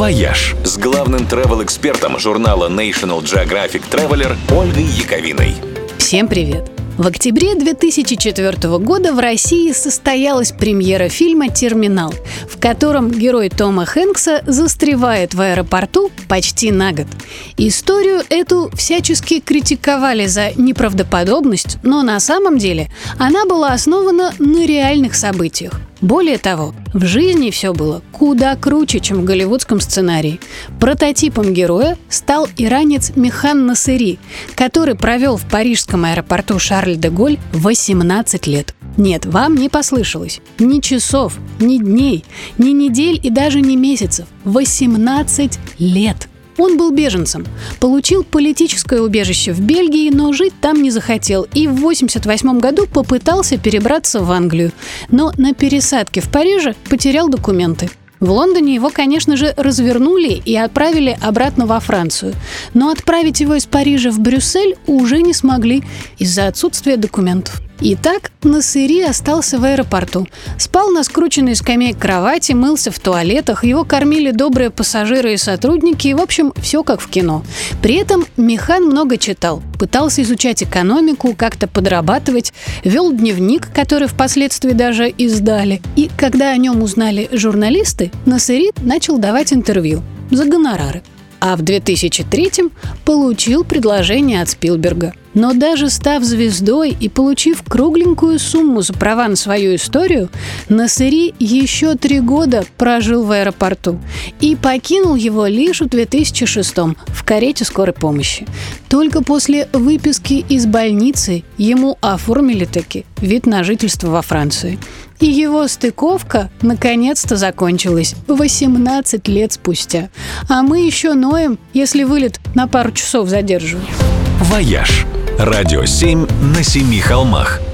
«Вояж» с главным travel-экспертом журнала National Geographic Traveler Ольгой Яковиной. Всем привет! В октябре 2004 года в России состоялась премьера фильма «Терминал», в котором герой Тома Хэнкса застревает в аэропорту почти на год. Историю эту всячески критиковали за неправдоподобность, но на самом деле она была основана на реальных событиях. Более того, в жизни все было куда круче, чем в голливудском сценарии. Прототипом героя стал иранец Михан Насыри, который провел в парижском аэропорту Шарль-де-Голь 18 лет. Нет, вам не послышалось. Ни часов, ни дней, ни недель и даже не месяцев. 18 лет. Он был беженцем, получил политическое убежище в Бельгии, но жить там не захотел и в 1988 году попытался перебраться в Англию, но на пересадке в Париже потерял документы. В Лондоне его, конечно же, развернули и отправили обратно во Францию. Но отправить его из Парижа в Брюссель уже не смогли из-за отсутствия документов. Итак, Насыри остался в аэропорту. Спал на скрученной скамейке кровати, мылся в туалетах, его кормили добрые пассажиры и сотрудники, и, в общем, все как в кино. При этом Михан много читал, пытался изучать экономику, как-то подрабатывать, вел дневник, который впоследствии даже издали. И когда о нем узнали журналисты, Насыри начал давать интервью за гонорары а в 2003 получил предложение от Спилберга. Но даже став звездой и получив кругленькую сумму за права на свою историю, Насыри еще три года прожил в аэропорту и покинул его лишь в 2006 в карете скорой помощи. Только после выписки из больницы ему оформили таки вид на жительство во Франции. И его стыковка наконец-то закончилась 18 лет спустя. А мы еще ноем, если вылет на пару часов задерживают. «Вояж» – радио 7 на семи холмах –